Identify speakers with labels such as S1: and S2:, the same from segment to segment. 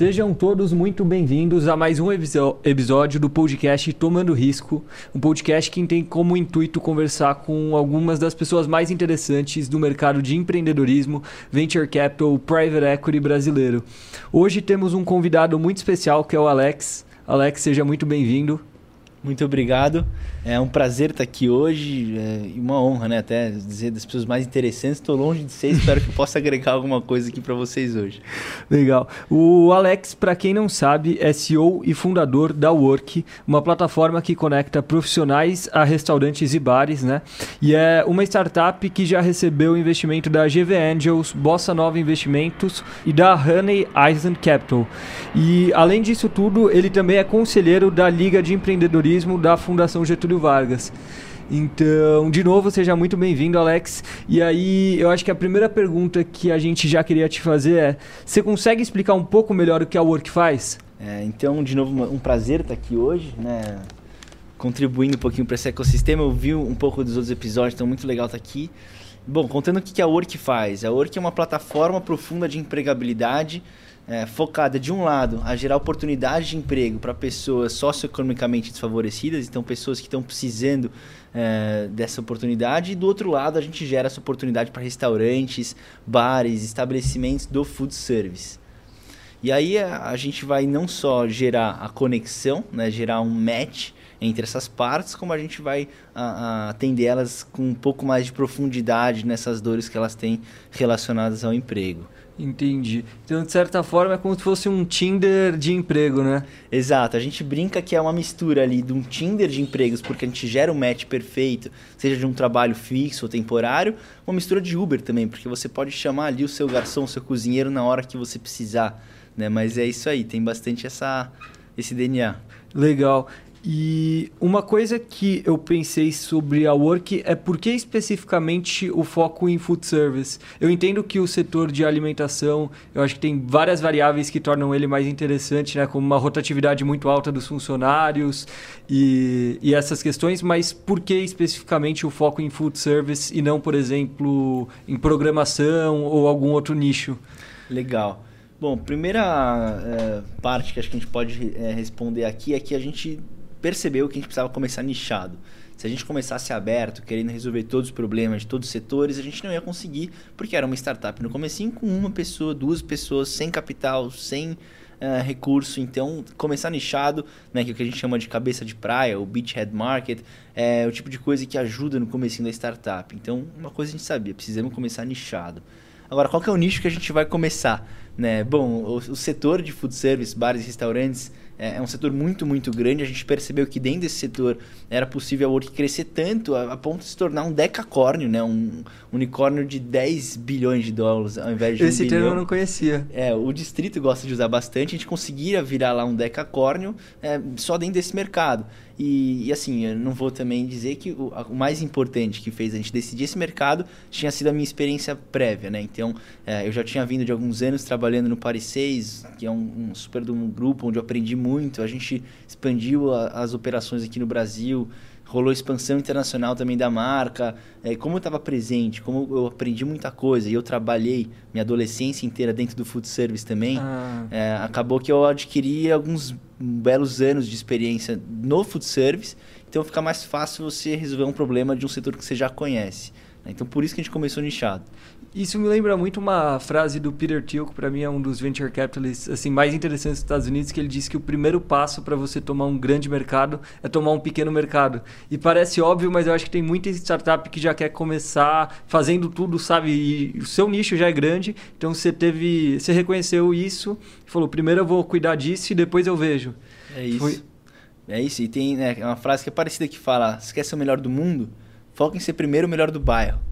S1: Sejam todos muito bem-vindos a mais um episódio do podcast Tomando Risco, um podcast que tem como intuito conversar com algumas das pessoas mais interessantes do mercado de empreendedorismo, venture capital, private equity brasileiro. Hoje temos um convidado muito especial que é o Alex. Alex, seja muito bem-vindo.
S2: Muito obrigado. É um prazer estar aqui hoje é, e uma honra, né? Até dizer das pessoas mais interessantes. Estou longe de ser, espero que possa agregar alguma coisa aqui para vocês hoje.
S1: Legal. O Alex, para quem não sabe, é CEO e fundador da Work, uma plataforma que conecta profissionais a restaurantes e bares, né? E é uma startup que já recebeu investimento da GV Angels, Bossa Nova Investimentos e da Honey Island Capital. E além disso tudo, ele também é conselheiro da Liga de Empreendedorismo da Fundação Getúlio Getúlio Vargas. Então, de novo, seja muito bem-vindo, Alex. E aí, eu acho que a primeira pergunta que a gente já queria te fazer é: você consegue explicar um pouco melhor o que a Work faz?
S2: É, então, de novo, um prazer estar aqui hoje, né? Contribuindo um pouquinho para esse ecossistema. Eu vi um pouco dos outros episódios, então muito legal estar aqui. Bom, contando o que a Work faz. A Work é uma plataforma profunda de empregabilidade é, focada, de um lado, a gerar oportunidades de emprego para pessoas socioeconomicamente desfavorecidas, então pessoas que estão precisando é, dessa oportunidade, e do outro lado, a gente gera essa oportunidade para restaurantes, bares, estabelecimentos do food service. E aí a, a, gente vai não só gerar a conexão, né, gerar um match entre essas partes, como a gente vai a, a atender elas com um pouco mais de profundidade nessas dores que elas têm relacionadas ao emprego.
S1: Entendi. Então, de certa forma, é como se fosse um Tinder de emprego, né?
S2: Exato. A gente brinca que é uma mistura ali de um Tinder de empregos, porque a gente gera um match perfeito, seja de um trabalho fixo ou temporário, uma mistura de Uber também, porque você pode chamar ali o seu garçom, o seu cozinheiro na hora que você precisar, né? Mas é isso aí, tem bastante essa, esse DNA.
S1: Legal. E uma coisa que eu pensei sobre a Work é por que especificamente o foco em food service. Eu entendo que o setor de alimentação, eu acho que tem várias variáveis que tornam ele mais interessante, né? como uma rotatividade muito alta dos funcionários e, e essas questões, mas por que especificamente o foco em food service e não, por exemplo, em programação ou algum outro nicho?
S2: Legal. Bom, primeira é, parte que acho que a gente pode é, responder aqui é que a gente percebeu que a gente precisava começar nichado. Se a gente começasse aberto, querendo resolver todos os problemas de todos os setores, a gente não ia conseguir, porque era uma startup no comecinho com uma pessoa, duas pessoas, sem capital, sem uh, recurso. Então, começar nichado, né, que é o que a gente chama de cabeça de praia, o beachhead market, é o tipo de coisa que ajuda no comecinho da startup. Então, uma coisa a gente sabia, precisamos começar nichado. Agora, qual que é o nicho que a gente vai começar? Né? Bom, o, o setor de food service, bares e restaurantes, é, é um setor muito, muito grande. A gente percebeu que dentro desse setor era possível a Work crescer tanto a, a ponto de se tornar um decacórnio, né? um unicórnio de 10 bilhões de dólares ao invés de
S1: Esse
S2: um
S1: termo eu não conhecia.
S2: É, o distrito gosta de usar bastante. A gente conseguiria virar lá um decacórnio é, só dentro desse mercado. E, e, assim, eu não vou também dizer que o, o, mais importante que fez a gente decidir esse mercado tinha sido a minha experiência prévia, né? Então, é, eu já tinha vindo de alguns anos trabalhando no Paris 6, que é um, um super um grupo onde eu aprendi muito. A gente expandiu a, as operações aqui no Brasil, rolou expansão internacional também da marca. É, como eu estava presente, como eu aprendi muita coisa e eu trabalhei minha adolescência inteira dentro do food service também, ah. é, acabou que eu adquiri alguns belos anos de experiência no food service. Então fica mais fácil você resolver um problema de um setor que você já conhece. Né? Então por isso que a gente começou nichado.
S1: Isso me lembra muito uma frase do Peter Thiel, que para mim é um dos venture capitalists assim mais interessantes dos Estados Unidos, que ele disse que o primeiro passo para você tomar um grande mercado é tomar um pequeno mercado. E parece óbvio, mas eu acho que tem muita startup que já quer começar fazendo tudo, sabe? E o seu nicho já é grande, então você teve, você reconheceu isso, falou: "Primeiro eu vou cuidar disso e depois eu vejo".
S2: É isso. Foi... É isso, e tem né, uma frase que é parecida que fala: "Se quer ser o melhor do mundo, foca em ser primeiro o melhor do bairro".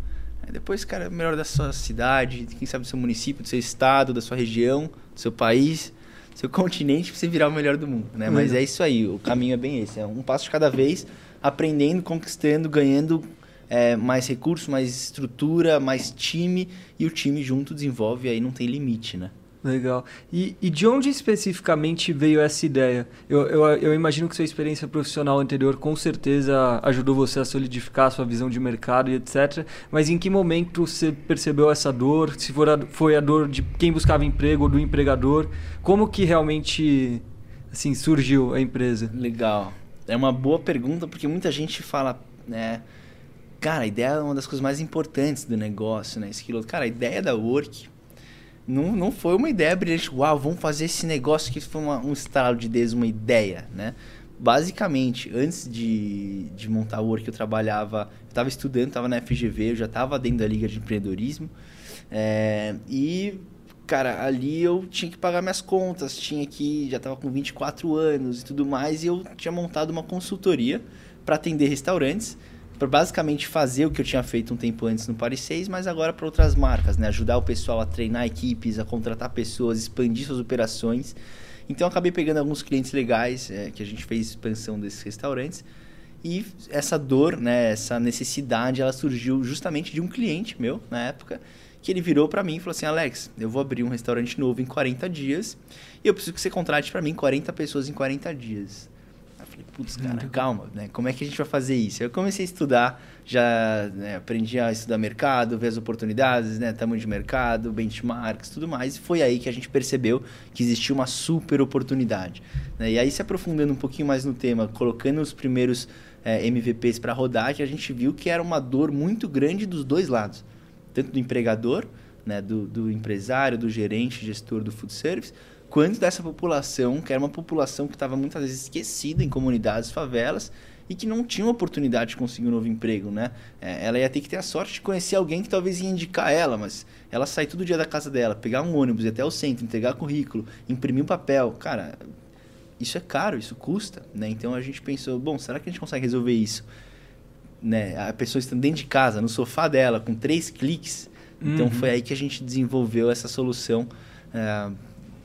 S2: Depois, cara, é melhor da sua cidade, quem sabe do seu município, do seu estado, da sua região, do seu país, do seu continente, pra você virar o melhor do mundo, né? Mas é isso aí, o caminho é bem esse. É um passo de cada vez, aprendendo, conquistando, ganhando é, mais recursos, mais estrutura, mais time, e o time junto desenvolve, aí não tem limite, né?
S1: Legal. E, e, de onde especificamente veio essa ideia? Eu, eu, eu, imagino que sua experiência profissional anterior com certeza ajudou você a solidificar sua visão de mercado e etc. Mas em que momento você percebeu essa dor? Se for a, foi a dor de quem buscava emprego ou do empregador? Como que realmente assim surgiu a empresa?
S2: Legal. É uma boa pergunta porque muita gente fala, né? Cara, a ideia é uma das coisas mais importantes do negócio, né? Esquilo. Cara, a ideia da Work não, não foi uma ideia brilhante. Uau, vamos fazer esse negócio que foi uma, um estralo de ideias, uma ideia, né? Basicamente, antes de, de montar o Work, eu trabalhava... Eu estava estudando, estava na FGV, eu já estava dentro da Liga de Empreendedorismo. É, e, cara, ali eu tinha que pagar minhas contas, tinha que... Já estava com 24 anos e tudo mais, e eu tinha montado uma consultoria para atender restaurantes para basicamente fazer o que eu tinha feito um tempo antes no Paris 6, mas agora para outras marcas, né? Ajudar o pessoal a treinar equipes, a contratar pessoas, expandir suas operações. Então acabei pegando alguns clientes legais é, que a gente fez expansão desses restaurantes e essa dor, né, essa necessidade, ela surgiu justamente de um cliente meu na época que ele virou para mim e falou assim: Alex, eu vou abrir um restaurante novo em 40 dias e eu preciso que você contrate para mim 40 pessoas em 40 dias putz, cara, calma, né? Como é que a gente vai fazer isso? Eu comecei a estudar, já né, aprendi a estudar mercado, ver as oportunidades, né? Tamanho de mercado, benchmarks, tudo mais. E foi aí que a gente percebeu que existia uma super oportunidade. Né? E aí, se aprofundando um pouquinho mais no tema, colocando os primeiros é, MVPs para rodar, que a gente viu que era uma dor muito grande dos dois lados. Tanto do empregador, né? do, do empresário, do gerente, gestor do food service, quanto dessa população, que era uma população que estava muitas vezes esquecida em comunidades, favelas, e que não tinha oportunidade de conseguir um novo emprego, né? É, ela ia ter que ter a sorte de conhecer alguém que talvez ia indicar ela, mas ela sair todo dia da casa dela, pegar um ônibus, ir até o centro, entregar currículo, imprimir um papel, cara, isso é caro, isso custa, né? Então a gente pensou, bom, será que a gente consegue resolver isso? Né? A pessoa está dentro de casa, no sofá dela, com três cliques. Então uhum. foi aí que a gente desenvolveu essa solução é,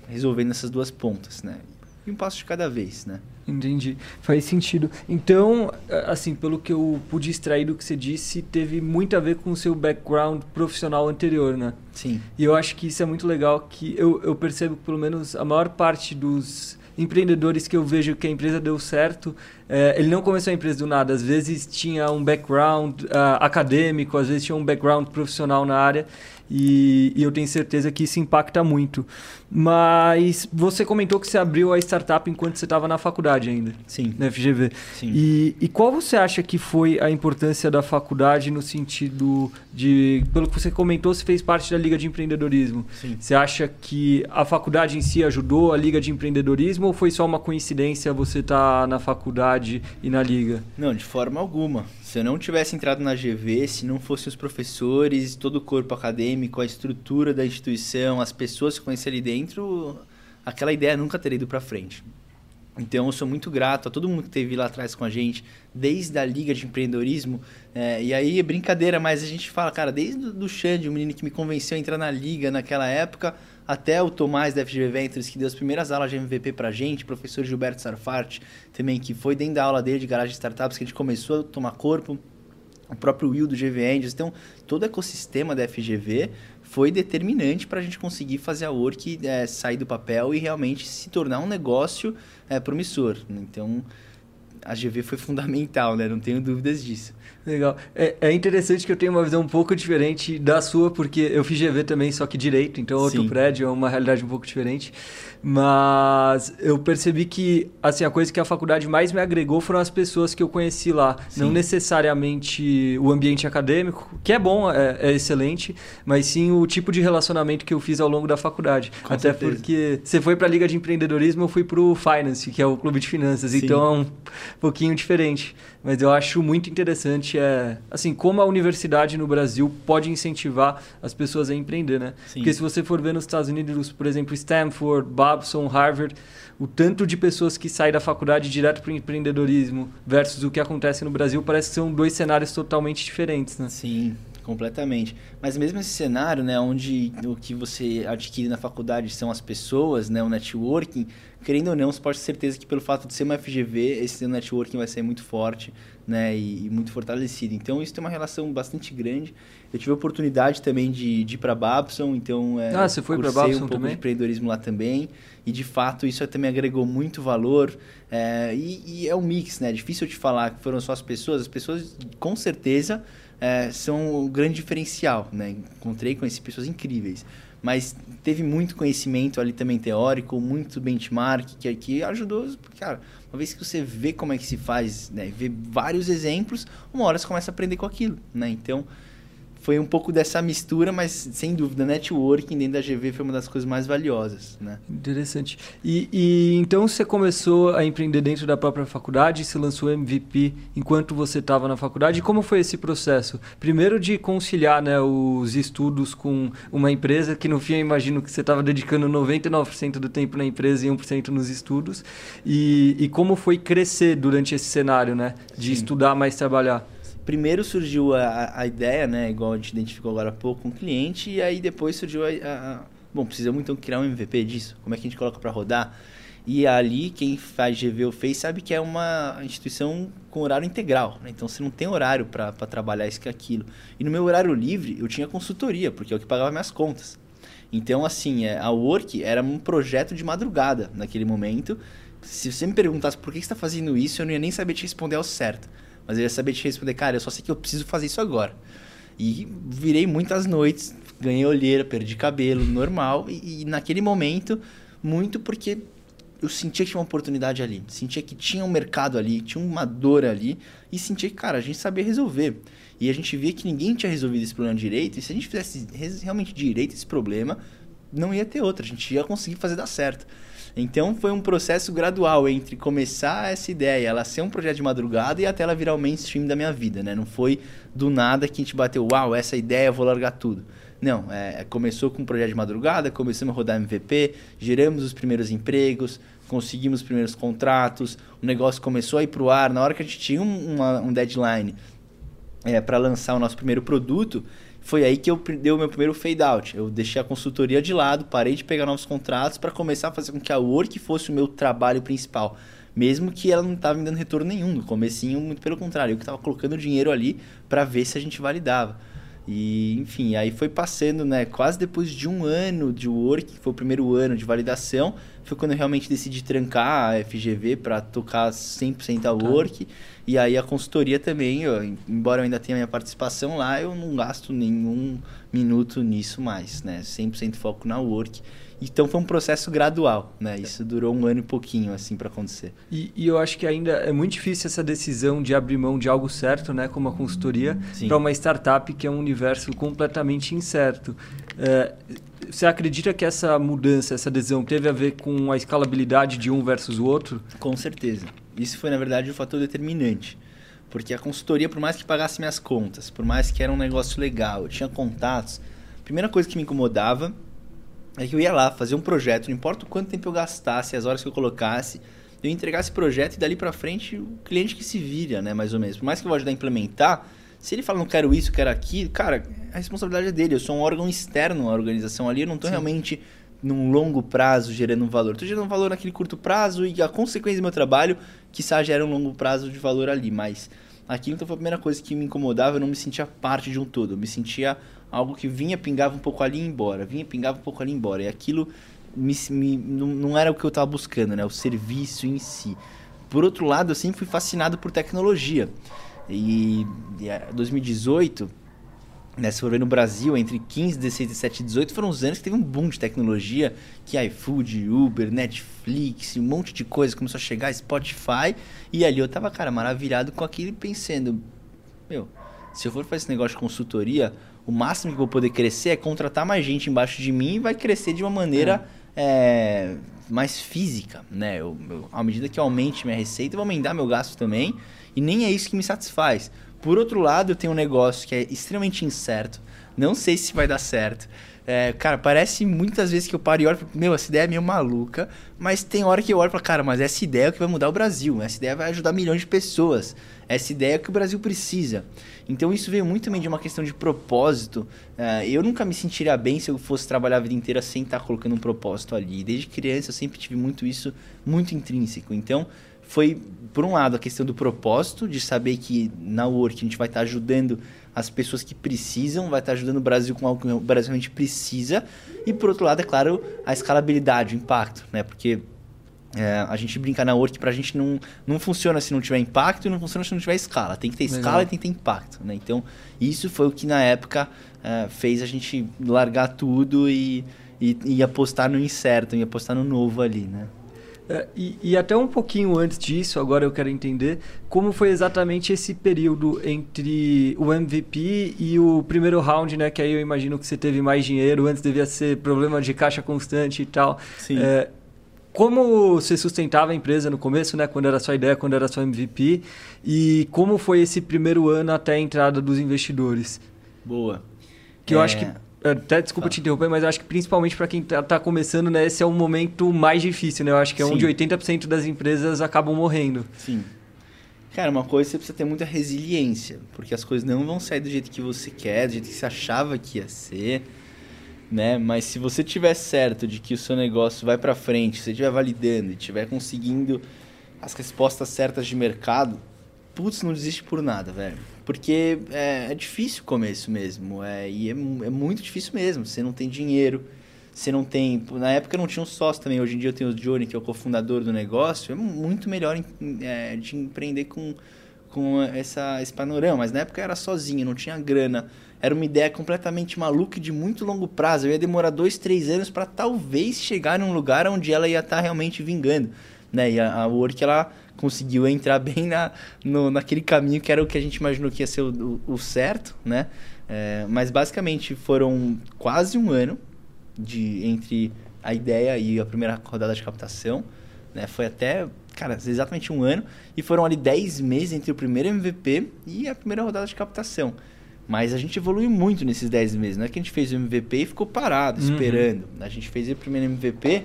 S2: resolvendo essas duas pontas, né? E um passo de cada vez, né?
S1: Entendi. Faz sentido. Então, assim, pelo que eu pude extrair do que você disse, teve muito a ver com o seu background profissional anterior, né?
S2: Sim.
S1: E eu acho que isso é muito legal, que eu, eu percebo que pelo menos a maior parte dos empreendedores que eu vejo que a empresa deu certo, é, ele não começou a empresa do nada. Às vezes tinha um background uh, acadêmico, às vezes tinha um background profissional na área e, e, eu tenho certeza que isso impacta muito. Mas você comentou que você abriu a startup enquanto você estava na faculdade ainda.
S2: Sim.
S1: Na FGV.
S2: Sim.
S1: E, e qual você acha que foi a importância da faculdade no sentido de. Pelo que você comentou, você fez parte da Liga de Empreendedorismo.
S2: Sim.
S1: Você acha que a faculdade em si ajudou a Liga de Empreendedorismo ou foi só uma coincidência você estar tá na faculdade e na Liga?
S2: Não, de forma alguma. Se eu não tivesse entrado na GV, se não fossem os professores, todo o corpo acadêmico, a estrutura da instituição, as pessoas que conheci ali dentro, aquela ideia nunca teria ido para frente. Então eu sou muito grato a todo mundo que esteve lá atrás com a gente, desde a Liga de Empreendedorismo. É, e aí é brincadeira, mas a gente fala, cara, desde o Xande, o menino que me convenceu a entrar na Liga naquela época, até o Tomás da FGV Ventures, que deu as primeiras aulas de MVP pra gente, professor Gilberto Sarfart também, que foi dentro da aula dele de garagem de startups que a gente começou a tomar corpo, o próprio Will do GV Angels. Então, todo o ecossistema da FGV foi determinante para a gente conseguir fazer a Work é, sair do papel e realmente se tornar um negócio é, promissor. Então, a GV foi fundamental, né? Não tenho dúvidas disso.
S1: Legal. É, é, interessante que eu tenho uma visão um pouco diferente da sua, porque eu fiz GV também, só que direito, então outro Sim. prédio é uma realidade um pouco diferente. Mas eu percebi que assim a coisa que a faculdade mais me agregou foram as pessoas que eu conheci lá, sim. não necessariamente o ambiente acadêmico, que é bom, é, é, excelente, mas sim o tipo de relacionamento que eu fiz ao longo da faculdade.
S2: Com
S1: Até
S2: certeza.
S1: porque você foi para a liga de empreendedorismo, eu fui para o finance, que é o clube de finanças, sim. então é um pouquinho diferente. Mas eu acho muito interessante é assim como a universidade no Brasil pode incentivar as pessoas a empreender, né?
S2: Sim.
S1: Porque se você for ver nos Estados Unidos, por exemplo, Stanford, Babson, Harvard, o tanto de pessoas que saem da faculdade direto para o empreendedorismo versus o que acontece no Brasil parece que são dois cenários totalmente diferentes, né?
S2: Sim, completamente. Mas mesmo esse cenário, né, onde o que você adquire na faculdade são as pessoas, né, o networking, querendo ou não, você pode ter certeza que pelo fato de ser uma FGV, esse networking vai ser muito forte, né, e, e muito fortalecido. Então isso tem uma relação bastante grande. Eu tive a oportunidade também de, de ir para Babson, então
S1: é, ah, você foi para Babson
S2: um pouco
S1: também?
S2: de empreendedorismo lá também. E de fato isso também agregou muito valor. É, e, e, é um mix, né? É difícil te falar que foram só as pessoas. As pessoas com certeza é, são um grande diferencial, né? Encontrei, conheci pessoas incríveis. Mas teve muito conhecimento ali também teórico, muito benchmark, que, que ajudou, cara, uma vez que você vê como é que se faz, né? Vê vários exemplos, uma hora você começa a aprender com aquilo, né? Então, foi um pouco dessa mistura, mas sem dúvida, networking dentro da GV foi uma das coisas mais valiosas, né?
S1: Interessante. E, e então você começou a empreender dentro da própria faculdade, se lançou MVP enquanto você estava na faculdade. E como foi esse processo? Primeiro de conciliar né, os estudos com uma empresa que no fim eu imagino que você estava dedicando 99% do tempo na empresa e 1% nos estudos. E, e como foi crescer durante esse cenário, né? De Sim. estudar mais trabalhar?
S2: Primeiro surgiu a, a ideia, né, igual a gente identificou agora há pouco, com um cliente, e aí depois surgiu a, a, a bom, precisamos então criar um MVP disso, como é que a gente coloca para rodar? E ali, quem faz GV ou fez sabe que é uma instituição com horário integral. Né? Então, você não tem horário para trabalhar isso que aquilo. E no meu horário livre, eu tinha consultoria, porque é o que pagava minhas contas. Então, assim, é, a Work era um projeto de madrugada naquele momento. Se você me perguntasse por que você está fazendo isso, eu não ia nem saber te responder ao certo. Mas eu ia saber te responder, cara, eu só sei que eu preciso fazer isso agora. E virei muitas noites, ganhei olheira, perdi cabelo, normal. E, e, naquele momento, muito porque eu sentia que tinha uma oportunidade ali. Sentia que tinha um mercado ali, tinha uma dor ali. E sentia que, cara, a gente sabia resolver. E a gente via que ninguém tinha resolvido esse problema direito. E se a gente fizesse realmente direito esse problema, não ia ter outra. A gente ia conseguir fazer dar certo. Então foi um processo gradual entre começar essa ideia, ela ser um projeto de madrugada e até ela virar o mainstream da minha vida, né? Não foi do nada que a gente bateu, uau, essa ideia, vou largar tudo. Não, é, começou com um projeto de madrugada, começamos a rodar MVP, geramos os primeiros empregos, conseguimos os primeiros contratos, o negócio começou a ir para o ar. Na hora que a gente tinha um, uma, um deadline é, para lançar o nosso primeiro produto, foi aí que eu dei o meu primeiro fade out. Eu deixei a consultoria de lado, parei de pegar novos contratos para começar a fazer com que a Work fosse o meu trabalho principal. Mesmo que ela não estava me dando retorno nenhum. No comecinho, muito pelo contrário. Eu que estava colocando dinheiro ali para ver se a gente validava. E, enfim, aí foi passando, né? Quase depois de um ano de work, que foi o primeiro ano de validação, foi quando eu realmente decidi trancar a FGV para tocar 100% a tá. work. Tá. E aí a consultoria também, eu, embora eu ainda tenha minha participação lá, eu não gasto nenhum minuto nisso mais, né? 100% foco na work. Então foi um processo gradual, né? Isso durou um ano e pouquinho assim para acontecer.
S1: E, e, eu acho que ainda é muito difícil essa decisão de abrir mão de algo certo, né? Como a consultoria, para uma startup que é um universo completamente incerto. É, você acredita que essa mudança, essa adesão teve a ver com a escalabilidade de um versus o outro?
S2: Com certeza. Isso foi na verdade o fator determinante. Porque a consultoria, por mais que pagasse minhas contas, por mais que era um negócio legal, eu tinha contatos, a primeira coisa que me incomodava é que eu ia lá fazer um projeto, não importa o quanto tempo eu gastasse, as horas que eu colocasse, eu entregasse esse projeto e dali para frente o cliente que se vira, né, mais ou menos. Por mais que eu vá ajudar a implementar, se ele fala não quero isso, quero aquilo, cara, a responsabilidade é dele. Eu sou um órgão externo à organização ali, eu não estou realmente num longo prazo gerando um valor. Estou gerando um valor naquele curto prazo e a consequência do meu trabalho, que gera um longo prazo de valor ali. Mas aquilo então foi a primeira coisa que me incomodava, eu não me sentia parte de um todo. Eu me sentia algo que vinha, pingava um pouco ali e embora, vinha, pingava um pouco ali e embora. E aquilo me, me, não, era o que eu estava buscando, né? O serviço em si. Por outro lado, eu sempre fui fascinado por tecnologia. E, e 2018, né, se for ver no Brasil, entre 15, 16, 17 e 18 foram os anos que teve um boom de tecnologia, que iFood, Uber, Netflix, um monte de coisa começou a chegar, Spotify, e ali eu tava, cara, maravilhado com aquilo pensando, meu, se eu for fazer esse negócio de consultoria, o máximo que eu vou poder crescer é contratar mais gente embaixo de mim e vai crescer de uma maneira é. É, mais física, né? Eu, eu, à medida que eu aumente minha receita, eu vou aumentar meu gasto também. E nem é isso que me satisfaz. Por outro lado, eu tenho um negócio que é extremamente incerto. não sei se vai dar certo. É, cara, parece muitas vezes que eu paro e olho, meu, essa ideia é meio maluca, mas tem hora que eu olho e falo, cara, mas essa ideia é o que vai mudar o Brasil, essa ideia vai ajudar milhões de pessoas, essa ideia é o que o Brasil precisa. Então isso veio muito também de uma questão de propósito. É, eu nunca me sentiria bem se eu fosse trabalhar a vida inteira sem estar colocando um propósito ali. Desde criança eu sempre tive muito isso, muito intrínseco. Então foi, por um lado, a questão do propósito, de saber que na Work a gente vai estar ajudando as pessoas que precisam, vai estar ajudando o Brasil com algo que o Brasil realmente precisa. E por outro lado, é claro, a escalabilidade, o impacto, né? Porque é, a gente brinca na Work para a gente não, não funciona se não tiver impacto e não funciona se não tiver escala. Tem que ter Legal. escala e tem que ter impacto, né? Então, isso foi o que na época é, fez a gente largar tudo e, e, e apostar no incerto, e apostar no novo ali, né?
S1: É, e, e, até um pouquinho antes disso, agora eu quero entender como foi exatamente esse período entre o MVP e o primeiro round, né? Que aí eu imagino que você teve mais dinheiro, antes devia ser problema de caixa constante e tal.
S2: Sim. É,
S1: como você sustentava a empresa no começo, né? Quando era sua ideia, quando era sua MVP, e como foi esse primeiro ano até a entrada dos investidores?
S2: Boa.
S1: Que é... eu acho que até desculpa te interromper, mas eu acho que principalmente para quem está tá começando, né, esse é o momento mais difícil, né? Eu acho que é Sim. onde 80% das empresas acabam morrendo.
S2: Sim. Cara, uma coisa você precisa ter muita resiliência, porque as coisas não vão sair do jeito que você quer, do jeito que você achava que ia ser, né? Mas se você tiver certo de que o seu negócio vai para frente, se você estiver validando e estiver conseguindo as respostas certas de mercado, putz, não desiste por nada, velho. Porque é, é difícil o começo mesmo. É, e é, é, muito difícil mesmo. Você não tem dinheiro, você não tem. Na época não tinha um sócio também. Hoje em dia eu tenho o Johnny, que é o cofundador do negócio. É muito melhor é, de empreender com, com essa, esse panorama. Mas na época eu era sozinho, não tinha grana. Era uma ideia completamente maluca e de muito longo prazo. Eu ia demorar dois, três anos para talvez chegar num lugar onde ela ia estar tá realmente vingando. Né? E a, a Work, ela conseguiu entrar bem na, no, naquele caminho que era o que a gente imaginou que ia ser o, o, o certo, né? É, mas basicamente foram quase um ano de entre a ideia e a primeira rodada de captação, né? Foi até, cara, exatamente um ano e foram ali 10 meses entre o primeiro MVP e a primeira rodada de captação. Mas a gente evoluiu muito nesses 10 meses. Não é que a gente fez o MVP e ficou parado, uhum. esperando. A gente fez o primeiro MVP,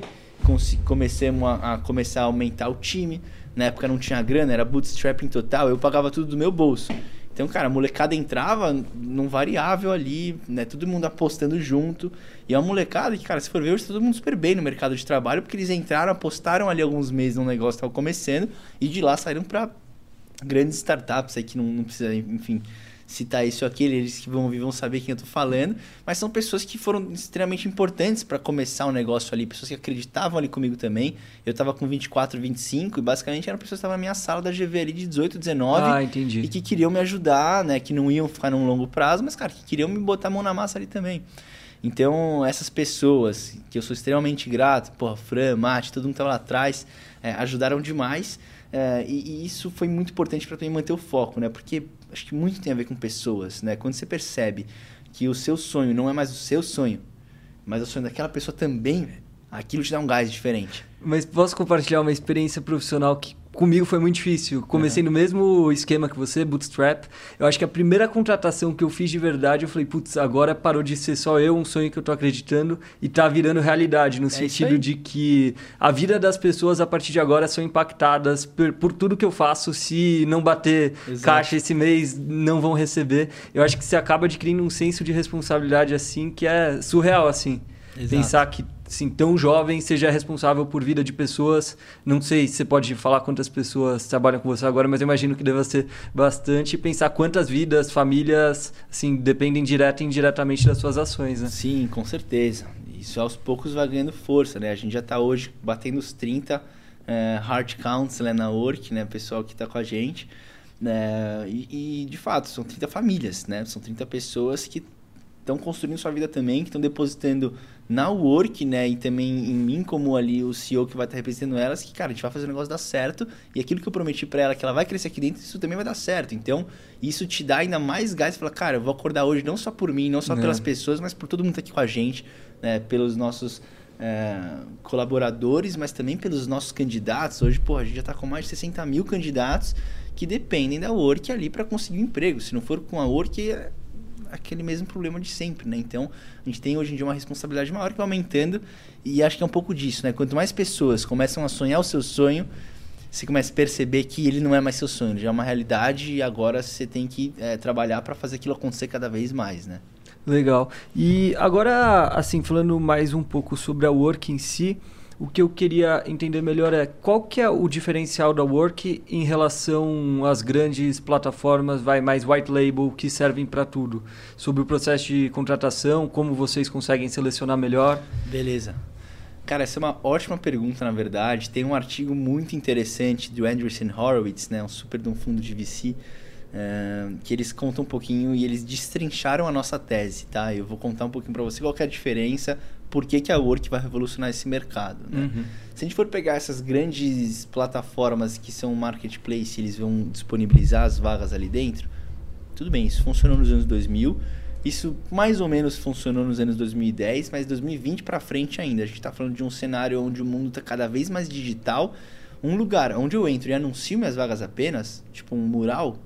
S2: comecemos a, a começar a aumentar o time, na época não tinha grana, era bootstrapping total, eu pagava tudo do meu bolso. Então, cara, a molecada entrava num variável ali, né? Todo mundo apostando junto. E é uma molecada que, cara, se for ver, hoje tá todo mundo super bem no mercado de trabalho, porque eles entraram, apostaram ali alguns meses num negócio que estava começando, e de lá saíram para grandes startups aí que não, não precisa, enfim, citar isso ou aquele, eles que vão ouvir vão saber quem eu tô falando, mas são pessoas que foram extremamente importantes para começar o um negócio ali, pessoas que acreditavam ali comigo também. Eu tava com 24, 25 e basicamente eram pessoas que estavam na minha sala da GV ali de 18, 19
S1: ah, entendi.
S2: e que queriam me ajudar, né, que não iam ficar num longo prazo, mas cara, que queriam me botar a mão na massa ali também. Então, essas pessoas, que eu sou extremamente grato, porra, Fran, Mate, todo mundo que tava lá atrás, é, ajudaram demais. É, e, e, isso foi muito importante para mim manter o foco, né? Porque acho que muito tem a ver com pessoas, né? Quando você percebe que o seu sonho não é mais o seu sonho, mas o sonho daquela pessoa também, aquilo te dá um gás diferente.
S1: Mas posso compartilhar uma experiência profissional que comigo foi muito difícil. Comecei uhum. no mesmo esquema que você, bootstrap. Eu acho que a primeira contratação que eu fiz de verdade, eu falei, putz, agora parou de ser só eu, um sonho que eu tô acreditando e tá virando realidade, no é sentido de que a vida das pessoas a partir de agora são impactadas por, por tudo que eu faço. Se não bater Exato. caixa esse mês, não vão receber. Eu acho que você acaba adquirindo um senso de responsabilidade assim que é surreal, assim. Exato. Pensar que assim, tão jovem seja responsável por vida de pessoas. Não sei se você pode falar quantas pessoas trabalham com você agora, mas eu imagino que deva ser bastante. Pensar quantas vidas, famílias, assim, dependem direta e indiretamente das suas ações, né?
S2: Sim, com certeza. Isso aos poucos vai ganhando força, né? A gente já está hoje batendo os 30 é, hard counts né, na Work, né? Pessoal que está com a gente. né e, e, de fato, são 30 famílias, né? São 30 pessoas que estão construindo sua vida também, que estão depositando na Work, né, e também em mim como ali o CEO que vai estar representando elas, que, cara, a gente vai fazer o negócio dar certo, e aquilo que eu prometi para ela, que ela vai crescer aqui dentro, isso também vai dar certo. Então, isso te dá ainda mais gás, falar, cara, eu vou acordar hoje não só por mim, não só não. pelas pessoas, mas por todo mundo que tá aqui com a gente, né, pelos nossos é, colaboradores, mas também pelos nossos candidatos. Hoje, pô, a gente já está com mais de 60 mil candidatos que dependem da Work ali para conseguir um emprego. Se não for com a Work, aquele mesmo problema de sempre, né? Então, a gente tem hoje em dia uma responsabilidade maior que vai aumentando e acho que é um pouco disso, né? Quanto mais pessoas começam a sonhar o seu sonho, você começa a perceber que ele não é mais seu sonho, já é uma realidade e agora você tem que é, trabalhar para fazer aquilo acontecer cada vez mais, né?
S1: Legal. E agora, assim, falando mais um pouco sobre a Work em si, o que eu queria entender melhor é qual que é o diferencial da Work em relação às grandes plataformas, vai mais white label que servem para tudo, sobre o processo de contratação, como vocês conseguem selecionar melhor.
S2: Beleza. Cara, essa é uma ótima pergunta, na verdade. Tem um artigo muito interessante do Anderson Horowitz, né, um super de um fundo de VC, é, que eles contam um pouquinho e eles destrincharam a nossa tese, tá? Eu vou contar um pouquinho para você qual é a diferença, por que, que a Work vai revolucionar esse mercado, né? Uhum. Se a gente for pegar essas grandes plataformas que são marketplace, eles vão disponibilizar as vagas ali dentro, tudo bem, isso funcionou nos anos 2000, isso mais ou menos funcionou nos anos 2010, mas 2020 para frente ainda. A gente está falando de um cenário onde o mundo está cada vez mais digital. Um lugar onde eu entro e anuncio minhas vagas apenas, tipo um mural,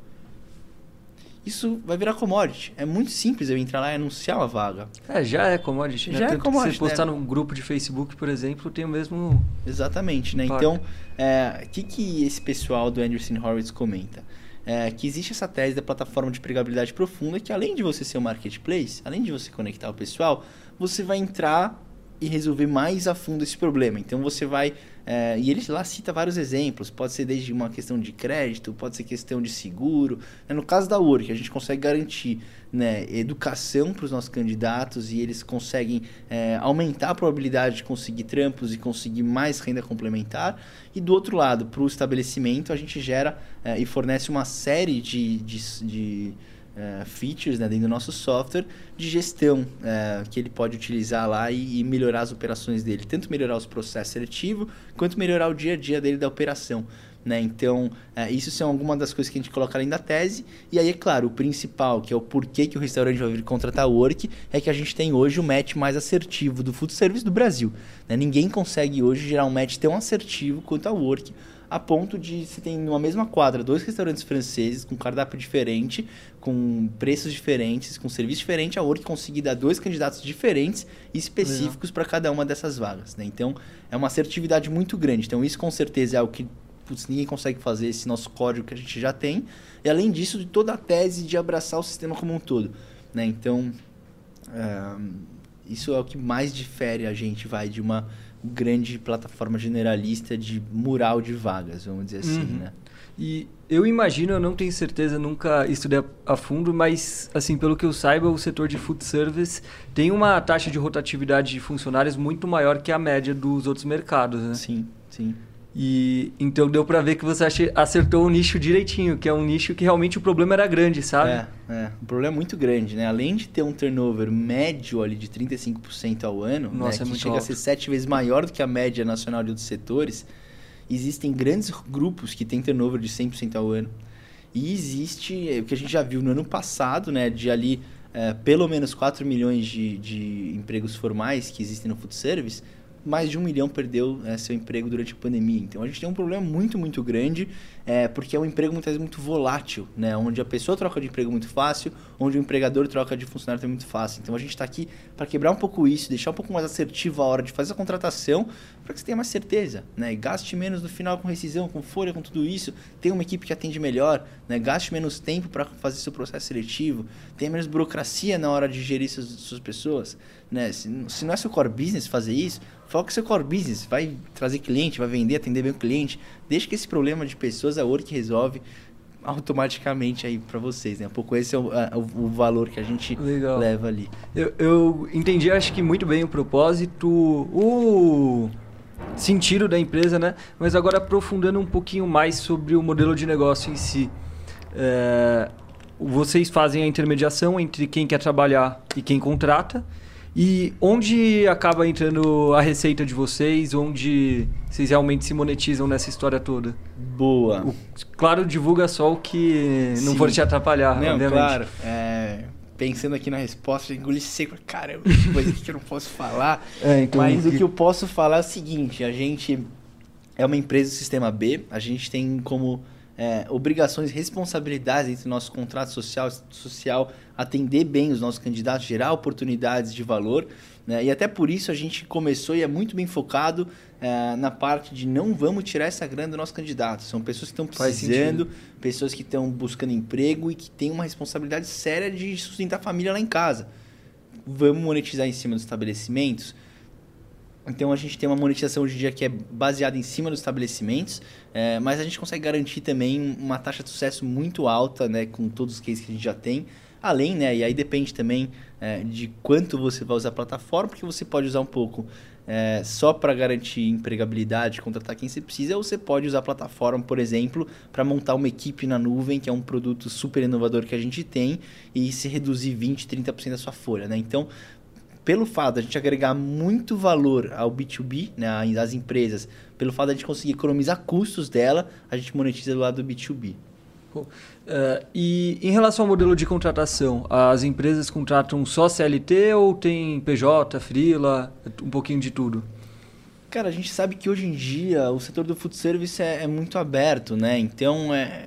S2: isso vai virar commodity. É muito simples eu entrar lá e anunciar uma vaga.
S1: É, já é commodity. Né?
S2: Já Tanto é commodity.
S1: Se você postar né? num grupo de Facebook, por exemplo, tem o mesmo.
S2: Exatamente, né? Então, o é, que, que esse pessoal do Anderson Horowitz comenta? é, que existe essa tese da plataforma de empregabilidade profunda, que além de você ser um marketplace, além de você conectar o pessoal, você vai entrar e resolver mais a fundo esse problema. Então você vai. É, e ele lá cita vários exemplos. Pode ser desde uma questão de crédito, pode ser questão de seguro. É, no caso da Work, a gente consegue garantir né, educação para os nossos candidatos e eles conseguem é, aumentar a probabilidade de conseguir trampos e conseguir mais renda complementar. E do outro lado, para o estabelecimento, a gente gera é, e fornece uma série de, de, de uh, features né, dentro do nosso software de gestão uh, que ele pode utilizar lá e, e, melhorar as operações dele. Tanto melhorar os processos seletivos, quanto melhorar o dia a dia dele da operação. Né? Então, uh, isso são algumas das coisas que a gente coloca além da tese. E aí, é claro, o principal, que é o porquê que o restaurante vai vir contratar o Work, é que a gente tem hoje o match mais assertivo do food service do Brasil. Né? Ninguém consegue hoje gerar um match tão assertivo quanto a Work a ponto de você tem numa mesma quadra dois restaurantes franceses com cardápio diferente, com preços diferentes, com serviço diferente, a Work conseguir dar dois candidatos diferentes e específicos para cada uma dessas vagas. Né? Então, é uma assertividade muito grande. Então, isso com certeza é algo que putz, ninguém consegue fazer, esse nosso código que a gente já tem. E além disso, de toda a tese de abraçar o sistema como um todo. Né? Então, é, isso é o que mais difere a gente vai de uma grande plataforma generalista de mural de vagas, vamos dizer assim, uhum. né?
S1: E eu imagino, eu não tenho certeza, nunca estudei a fundo, mas assim, pelo que eu saiba, o setor de food service tem uma taxa de rotatividade de funcionários muito maior que a média dos outros mercados, né?
S2: Sim, sim.
S1: E então deu para ver que você acertou o nicho direitinho, que é um nicho que realmente o problema era grande, sabe?
S2: É, é. O problema é muito grande, né? Além de ter um turnover médio ali de 35% ao ano,
S1: Nossa,
S2: né?
S1: é
S2: que chega
S1: alto.
S2: a ser sete vezes maior do que a média nacional de outros setores, existem grandes grupos que têm turnover de 100% ao ano. E existe, é, o que a gente já viu no ano passado, né? De ali é, pelo menos 4 milhões de, de empregos formais que existem no food service, mais de um milhão perdeu é, seu emprego durante a pandemia. Então a gente tem um problema muito, muito grande, é, porque é um emprego muitas vezes muito volátil, né? onde a pessoa troca de emprego muito fácil, onde o empregador troca de funcionário também muito fácil. Então a gente está aqui para quebrar um pouco isso, deixar um pouco mais assertivo a hora de fazer a contratação, para que você tenha mais certeza. Né? Gaste menos no final com rescisão, com folha, com tudo isso. Tenha uma equipe que atende melhor, né? gaste menos tempo para fazer seu processo seletivo, tenha menos burocracia na hora de gerir suas, suas pessoas. Né? Se, se não é seu core business fazer isso, Foca seu core business, vai trazer cliente, vai vender, atender bem o cliente. Deixa que esse problema de pessoas a Work resolve automaticamente aí para vocês, né? Um pouco esse é o, a, o valor que a gente
S1: Legal.
S2: leva ali.
S1: Eu, eu entendi, acho que muito bem o propósito, o sentido da empresa, né? Mas agora aprofundando um pouquinho mais sobre o modelo de negócio em si. É, vocês fazem a intermediação entre quem quer trabalhar e quem contrata. E onde acaba entrando a receita de vocês? Onde vocês realmente se monetizam nessa história toda?
S2: Boa. O,
S1: claro, divulga só o que não Sim. for te atrapalhar, não, obviamente.
S2: Claro. É, pensando aqui na resposta, engoli seco. Caramba, coisa aqui que eu não posso falar. É, então, Mas que... o que eu posso falar é o seguinte: a gente é uma empresa do sistema B, a gente tem como é, obrigações e responsabilidades entre o nosso contrato social, social, atender bem os nossos candidatos, gerar oportunidades de valor. Né? E até por isso a gente começou e é muito bem focado é, na parte de não vamos tirar essa grana do nosso candidato. São pessoas que estão precisando, pessoas que estão buscando emprego e que têm uma responsabilidade séria de sustentar a família lá em casa. Vamos monetizar em cima dos estabelecimentos? Então a gente tem uma monetização hoje em dia que é baseada em cima dos estabelecimentos, é, mas a gente consegue garantir também uma taxa de sucesso muito alta, né, com todos os cases que a gente já tem. Além, né, e aí depende também é, de quanto você vai usar a plataforma, porque você pode usar um pouco é, só para garantir empregabilidade, contratar quem você precisa, ou você pode usar a plataforma, por exemplo, para montar uma equipe na nuvem, que é um produto super inovador que a gente tem, e se reduzir 20%, 30% da sua folha. Né? Então, pelo fato de a gente agregar muito valor ao B2B, né, às empresas, pelo fato de a gente conseguir economizar custos dela, a gente monetiza do lado do B2B.
S1: Uh, e em relação ao modelo de contratação, as empresas contratam só CLT ou tem PJ, Freela, um pouquinho de tudo?
S2: Cara, a gente sabe que hoje em dia o setor do food service é, é muito aberto, né? Então é,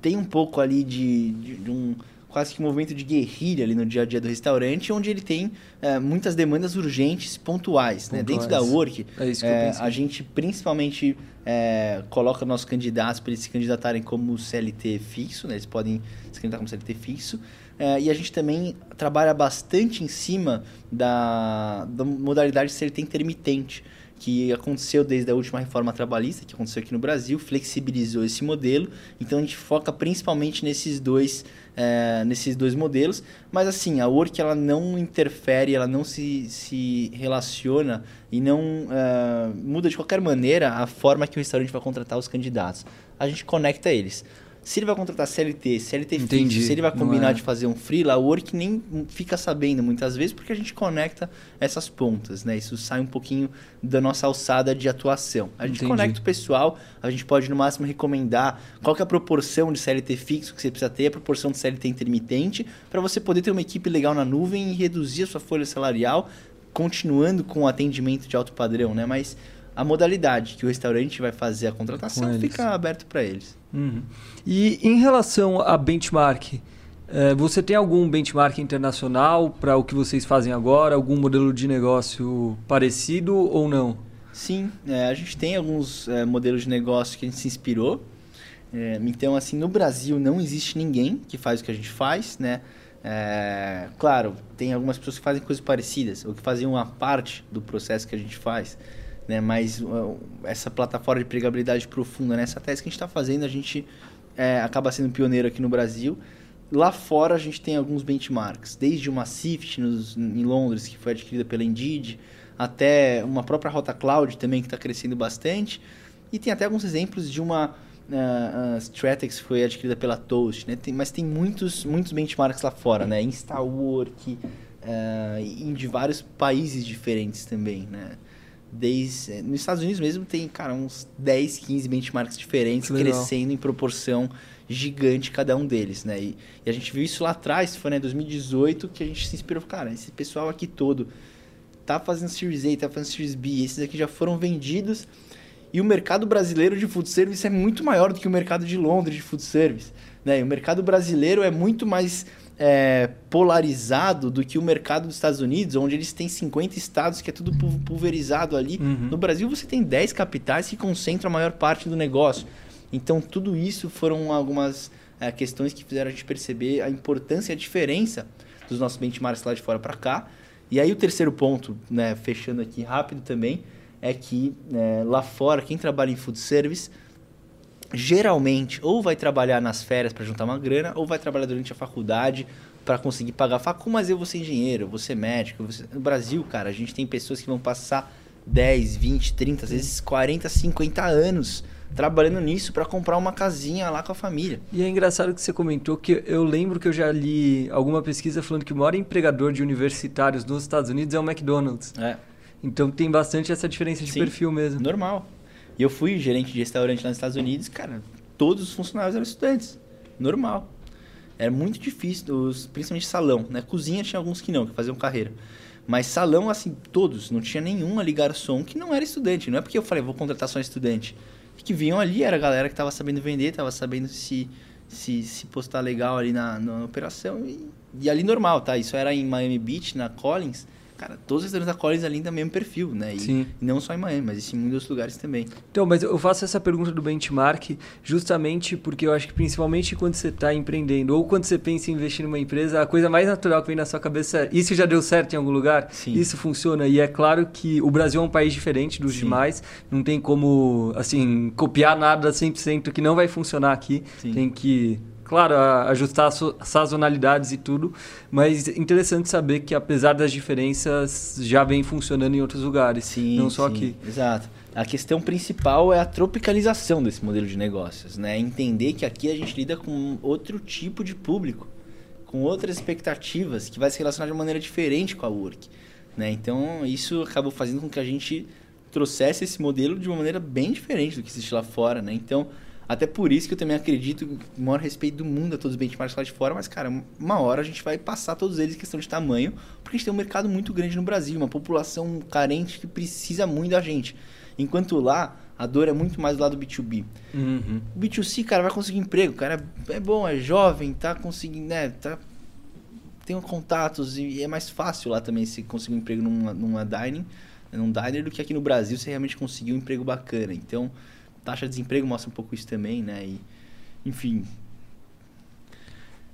S2: tem um pouco ali de, de, de um quase que um movimento de guerrilha ali no dia a dia do restaurante, onde ele tem é, muitas demandas urgentes, pontuais. Né? Dentro da Work, é é, a gente principalmente é, coloca nossos candidatos para eles se candidatarem como CLT fixo, né? eles podem se candidatar como CLT fixo. É, e a gente também trabalha bastante em cima da, da modalidade de CLT intermitente que aconteceu desde a última reforma trabalhista, que aconteceu aqui no Brasil, flexibilizou esse modelo. Então a gente foca principalmente nesses dois, é, nesses dois modelos. Mas assim, a Work ela não interfere, ela não se, se relaciona e não é, muda de qualquer maneira a forma que o restaurante vai contratar os candidatos. A gente conecta eles. Se ele vai contratar CLT, CLT Entendi. fixo, se ele vai combinar é. de fazer um freela, o work nem fica sabendo muitas vezes porque a gente conecta essas pontas, né? Isso sai um pouquinho da nossa alçada de atuação. A gente Entendi. conecta o pessoal, a gente pode no máximo recomendar qual é a proporção de CLT fixo que você precisa ter, a proporção de CLT intermitente, para você poder ter uma equipe legal na nuvem e reduzir a sua folha salarial, continuando com o atendimento de alto padrão, né? Mas a modalidade que o restaurante vai fazer a contratação fica aberto para eles.
S1: Uhum. E em relação a benchmark, é, você tem algum benchmark internacional para o que vocês fazem agora? Algum modelo de negócio parecido ou não?
S2: Sim, é, a gente tem alguns é, modelos de negócio que a gente se inspirou. É, então, assim, no Brasil não existe ninguém que faz o que a gente faz, né? É, claro, tem algumas pessoas que fazem coisas parecidas ou que fazem uma parte do processo que a gente faz né? Mas uh, essa plataforma de empregabilidade profunda, né? tese que a gente está fazendo, a gente é, acaba sendo pioneiro aqui no Brasil. Lá fora a gente tem alguns benchmarks, desde uma Sift nos, em Londres, que foi adquirida pela Indeed, até uma própria Rota Cloud também, que está crescendo bastante. E tem até alguns exemplos de uma uh, Stratex que foi adquirida pela Toast, né? Tem, mas tem muitos, muitos benchmarks lá fora, né? Instawork, uh, em de vários países diferentes também, né? Desde eh, nos Estados Unidos mesmo tem cara uns 10, 15 benchmarks diferentes crescendo em proporção gigante cada um deles, né? E, e, a gente viu isso lá atrás, foi né 2018 que a gente se inspirou, cara, esse pessoal aqui todo tá fazendo Series A, tá fazendo Series B, esses aqui já foram vendidos e o mercado brasileiro de food service é muito maior do que o mercado de Londres de food service, né? E o mercado brasileiro é muito mais é, polarizado do que o mercado dos Estados Unidos, onde eles têm 50 estados que é tudo pulverizado ali. Uhum. No Brasil você tem 10 capitais que concentram a maior parte do negócio. Então tudo isso foram algumas é, questões que fizeram a gente perceber a importância e a diferença dos nossos benchmarks lá de fora para cá. E aí o terceiro ponto, né, fechando aqui rápido também, é que é, lá fora quem trabalha em food service geralmente ou vai trabalhar nas férias para juntar uma grana ou vai trabalhar durante a faculdade para conseguir pagar a facu, mas eu vou ser engenheiro, eu vou ser médico. Vou ser... No Brasil, cara, a gente tem pessoas que vão passar 10, 20, 30, às vezes 40, 50 anos trabalhando nisso para comprar uma casinha lá com a família.
S1: E é engraçado que você comentou que eu lembro que eu já li alguma pesquisa falando que o maior empregador de universitários nos Estados Unidos é o McDonald's. É. Então tem bastante essa diferença de Sim, perfil mesmo.
S2: Normal. E eu fui gerente de restaurante lá nos Estados Unidos, cara, todos os funcionários eram estudantes. Normal. Era muito difícil, os, principalmente salão, né? Cozinha tinha alguns que não, que faziam carreira. Mas salão, assim, todos, não tinha nenhum ali garçom que não era estudante. Não é porque eu falei, vou contratar só estudante. que vinham ali era a galera que estava sabendo vender, estava sabendo se, se, se postar legal ali na, na operação. E, e ali normal, tá? Isso era em Miami Beach, na Collins cara, todos os restaurantes da Collins ali o mesmo perfil, né? E,
S1: Sim.
S2: não só em Miami, mas em muitos lugares também.
S1: Então, mas eu faço essa pergunta do benchmark justamente porque eu acho que principalmente quando você está empreendendo ou quando você pensa em investir numa empresa, a coisa mais natural que vem na sua cabeça é isso já deu certo em algum lugar?
S2: Sim.
S1: Isso funciona? E é claro que o Brasil é um país diferente dos
S2: Sim.
S1: demais, não tem como, assim, copiar nada 100% que não vai funcionar aqui.
S2: Sim.
S1: Tem que claro, ajustar sazonalidades e tudo, mas interessante saber que apesar das diferenças já vem funcionando em outros lugares,
S2: sim,
S1: não só
S2: sim,
S1: aqui.
S2: Exato. A questão principal é a tropicalização desse modelo de negócios, né? Entender que aqui a gente lida com outro tipo de público, com outras expectativas, que vai se relacionar de uma maneira diferente com a work, né? Então, isso acabou fazendo com que a gente trouxesse esse modelo de uma maneira bem diferente do que existe lá fora, né? Então, até por isso que eu também acredito, o maior respeito do mundo a todos os benchmarks lá de fora, mas, cara, uma hora a gente vai passar todos eles em questão de tamanho, porque a gente tem um mercado muito grande no Brasil, uma população carente que precisa muito da gente. Enquanto lá, a dor é muito mais do lado do B2B.
S1: Uhum.
S2: O B2C, cara, vai conseguir emprego, o cara é bom, é jovem, tá conseguindo, né, tá tem contatos e é mais fácil lá também se conseguir um emprego numa, numa dining, num diner do que aqui no Brasil você realmente conseguir um emprego bacana. Então, taxa de desemprego mostra um pouco isso também, né? E, enfim,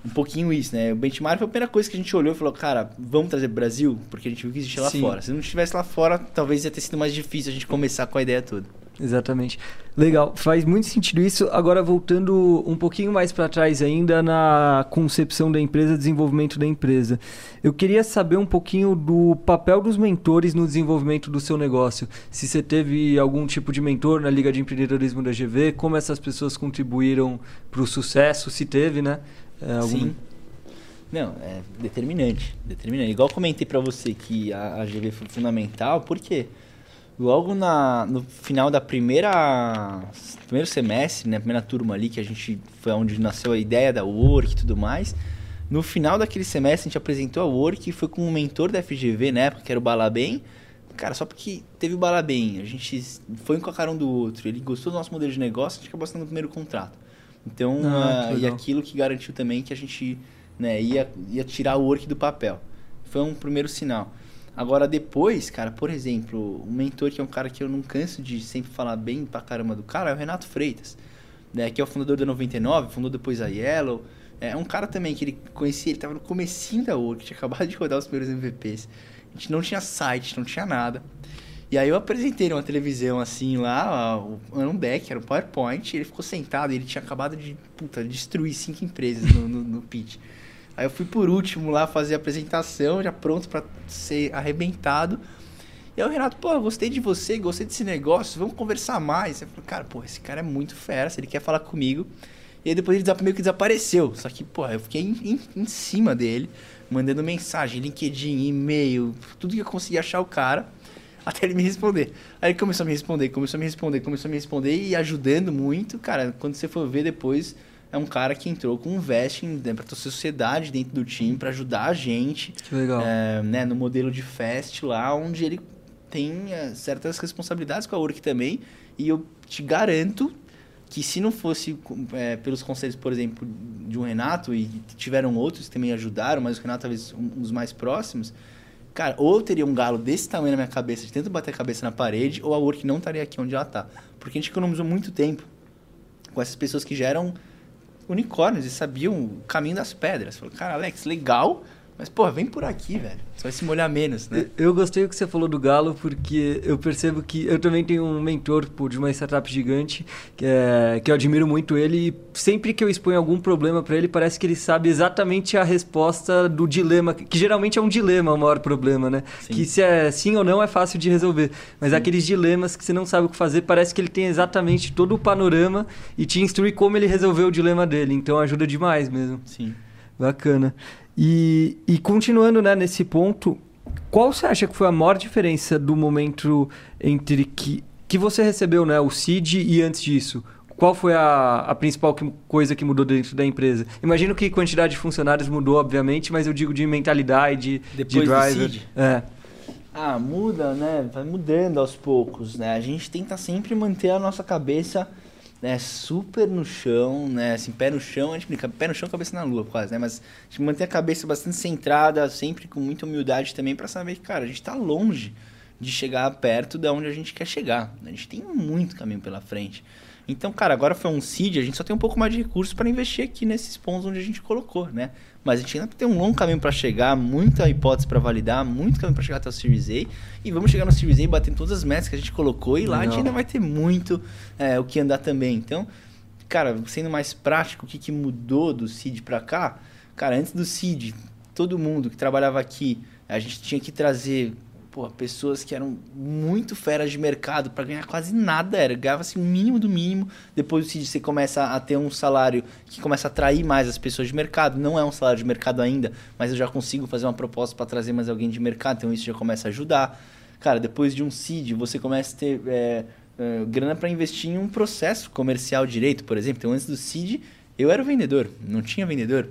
S2: um pouquinho isso, né? O benchmark foi a primeira coisa que a gente olhou e falou, cara, vamos trazer pro Brasil, porque a gente viu que existia lá
S1: Sim.
S2: fora. Se não estivesse lá fora, talvez ia ter sido mais difícil a gente começar com a ideia toda.
S1: Exatamente. Legal, faz muito sentido isso. Agora, voltando um pouquinho mais para trás ainda na concepção da empresa, desenvolvimento da empresa. Eu queria saber um pouquinho do papel dos mentores no desenvolvimento do seu negócio. Se você teve algum tipo de mentor na Liga de Empreendedorismo da GV, como essas pessoas contribuíram para o sucesso, se teve, né? É, algum-
S2: Sim. Não, é determinante. Determinante. Igual comentei pra você que a, a GV foi fundamental, porque logo na, no final da primeira primeiro semestre, né, primeira turma ali, que a gente foi onde nasceu a ideia da Work e tudo mais, no final daquele semestre a gente apresentou a Work e foi com um mentor da FGV na época, que era o Balabem. Cara, só porque teve o Balabem, a gente foi um com a cara um do outro, ele gostou do nosso modelo de negócio, a gente acabou assinando o primeiro contrato. Então,
S1: Ah, que
S2: ah, e aquilo que garantiu também que a gente né, ia, ia tirar o work do papel. Foi um primeiro sinal. Agora, depois, cara, por exemplo, um mentor que é um cara que eu não canso de sempre falar bem pra caramba do cara é o Renato Freitas, né, que é o fundador da 99, fundou depois a Yellow. É um cara também que ele conhecia, ele tava no comecinho da work, tinha acabado de rodar os primeiros MVPs. A gente não tinha site, não tinha nada. E aí eu apresentei numa televisão assim lá, era um deck, era um PowerPoint, ele ficou sentado ele tinha acabado de puta, destruir cinco empresas no, no, no pitch. Aí eu fui por último lá fazer a apresentação, já pronto pra ser arrebentado. E aí o Renato, pô, gostei de você, gostei desse negócio, vamos conversar mais. Eu falei, cara, pô, esse cara é muito fera, ele quer falar comigo. E aí depois ele meio que desapareceu. Só que, pô, eu fiquei em, em- em cima dele, mandando mensagem, LinkedIn, e-mail, tudo que eu conseguia achar o cara, até ele me responder. Aí ele começou a me responder, começou a me responder, começou a me responder e ajudando muito. Cara, quando você for ver depois, é um cara que entrou com um vesting né, pra tua sociedade dentro do time, pra ajudar a gente
S1: Que legal.
S2: é, né, no modelo de fest lá, onde ele tem é, certas responsabilidades com a Work também. E eu te garanto que se não fosse é, pelos conselhos, por exemplo, de um Renato, e tiveram outros que também ajudaram, mas o Renato talvez um dos mais próximos, cara, ou eu teria um galo desse tamanho na minha cabeça, de tanto bater a cabeça na parede, ou a Work não estaria aqui onde ela tá. Porque a gente economizou muito tempo com essas pessoas que já eram unicórnios e sabiam o caminho das pedras. Falou, cara, Alex, legal, mas, pô, vem por aqui, velho. Você vai se molhar menos, né?
S1: Eu gostei do que você falou do Galo, porque eu percebo que eu também tenho um mentor pô, de uma startup gigante, que, é, que eu admiro muito ele, e sempre que eu exponho algum problema para ele, parece que ele sabe exatamente a resposta do dilema, que geralmente é um dilema o maior problema, né?
S2: Sim.
S1: Que se é sim ou não é fácil de resolver, mas aqueles dilemas que você não sabe o que fazer, parece que ele tem exatamente todo o panorama e te instrui como ele resolveu o dilema dele, então ajuda demais mesmo.
S2: Sim.
S1: Bacana. E, e continuando né, nesse ponto, qual você acha que foi a maior diferença do momento entre que, que você recebeu né, o CID e antes disso? Qual foi a, a principal que- coisa que mudou dentro da empresa? Imagino que quantidade de funcionários mudou, obviamente, mas eu digo de mentalidade,
S2: Depois
S1: de
S2: do
S1: driver.
S2: CID?
S1: É.
S2: Ah, muda, né? Vai mudando aos poucos, né? A gente tenta sempre manter a nossa cabeça né, super no chão, né? Assim, pé no chão, a gente brinca, pé no chão, cabeça na lua, quase, né? Mas a gente mantém a cabeça bastante centrada, sempre com muita humildade também, para saber que, cara, a gente tá longe de chegar perto de onde a gente quer chegar. A gente tem muito caminho pela frente. Então, cara, agora foi um seed, a gente só tem um pouco mais de recursos para investir aqui nesses pontos onde a gente colocou, né? Mas a gente ainda tem um longo caminho para chegar, muita hipótese para validar, muito caminho para chegar até o Series A. E vamos chegar no Series A batendo todas as metas que a gente colocou e lá a gente ainda vai ter muito é, o que andar também. Então, cara, sendo mais prático, o que, que mudou do seed para cá? Cara, antes do seed, todo mundo que trabalhava aqui, a gente tinha que trazer pô, pessoas que eram muito feras de mercado para ganhar quase nada, era ganhava assim o mínimo do mínimo. Depois você começa a ter um salário que começa a atrair mais as pessoas de mercado. Não é um salário de mercado ainda, mas eu já consigo fazer uma proposta para trazer mais alguém de mercado, então isso já começa a ajudar. Cara, depois de um seed, você começa a ter é, é, grana para investir em um processo comercial direito, por exemplo. Então, antes do seed, eu era o vendedor, não tinha vendedor.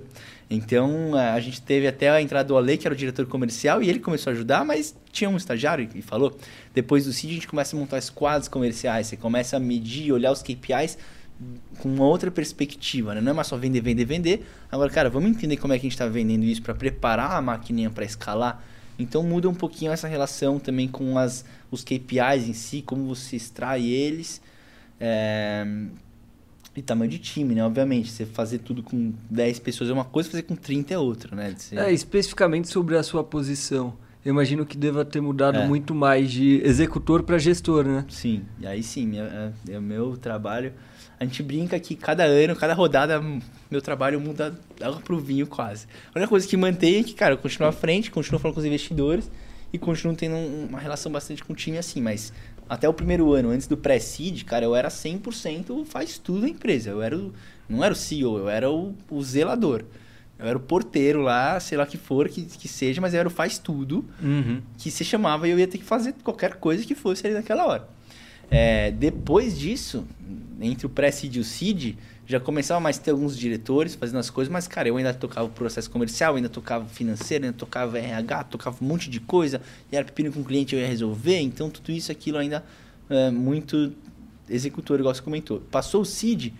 S2: Então a gente teve até a entrada do Ale, que era o diretor comercial, e ele começou a ajudar, mas tinha um estagiário e falou. Depois do CID a gente começa a montar squads comerciais, você começa a medir, olhar os KPIs com uma outra perspectiva, né? Não é mais só vender, vender, vender. Agora, cara, vamos entender como é que a gente está vendendo isso para preparar a maquininha para escalar. Então muda um pouquinho essa relação também com as, os KPIs em si, como você extrai eles. É, e tamanho de time, né? Obviamente, você fazer tudo com 10 pessoas é uma coisa, fazer com 30 é outra, né? Você...
S1: É, especificamente sobre a sua posição. Eu imagino que deva ter mudado é. muito mais de executor para gestor, né?
S2: Sim, e aí sim, é, é, o meu trabalho. A gente brinca que cada ano, cada rodada, meu trabalho muda água pro vinho quase. A única coisa que mantém é que, cara, eu continuo à frente, continuo falando com os investidores e continuo tendo uma relação bastante com o time assim, mas até o primeiro ano, antes do pré-seed, cara, eu era 100% faz tudo da empresa. Eu era o, não era o CEO, eu era o, o zelador. Eu era o porteiro lá, sei lá que for, que, que seja, mas eu era o faz tudo uhum. que se chamava e eu ia ter que fazer qualquer coisa que fosse ali naquela hora. É, depois disso, entre o pré-seed e o seed, já começava mais a ter alguns diretores fazendo as coisas, mas, cara, eu ainda tocava o processo comercial, ainda tocava financeiro, ainda tocava RH, tocava um monte de coisa, e era pepino com o cliente, eu ia resolver, então tudo isso, aquilo ainda é muito executor, igual você comentou. Passou o CID,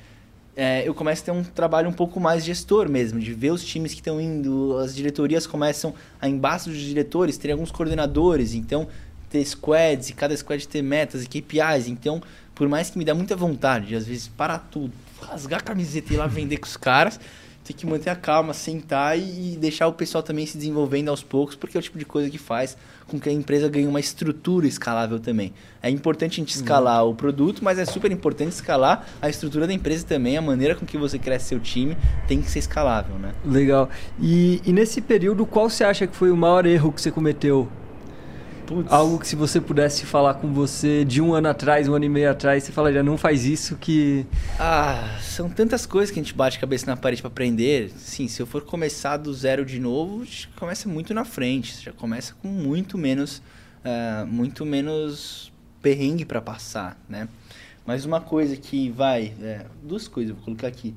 S2: é, eu começo a ter um trabalho um pouco mais gestor mesmo, de ver os times que estão indo, as diretorias começam a embaixo dos diretores, ter alguns coordenadores, então ter squads, e cada squad ter metas e KPIs, então por mais que me dá muita vontade, às vezes para tudo, rasgar a camiseta e ir lá vender com os caras, tem que manter a calma, sentar e deixar o pessoal também se desenvolvendo aos poucos, porque é o tipo de coisa que faz com que a empresa ganhe uma estrutura escalável também. É importante a gente escalar uhum. o produto, mas é super importante escalar a estrutura da empresa também, a maneira com que você cresce seu time tem que ser escalável, né?
S1: Legal. E, e nesse período, qual você acha que foi o maior erro que você cometeu Putz. Algo que se você pudesse falar com você de um ano atrás, um ano e meio atrás, você falaria, não faz isso que...
S2: Ah, são tantas coisas que a gente bate a cabeça na parede para aprender. Sim, se eu for começar do zero de novo, começa muito na frente. Você já começa com muito menos, uh, muito menos perrengue para passar, né? Mas uma coisa que vai... É, duas coisas, eu vou colocar aqui.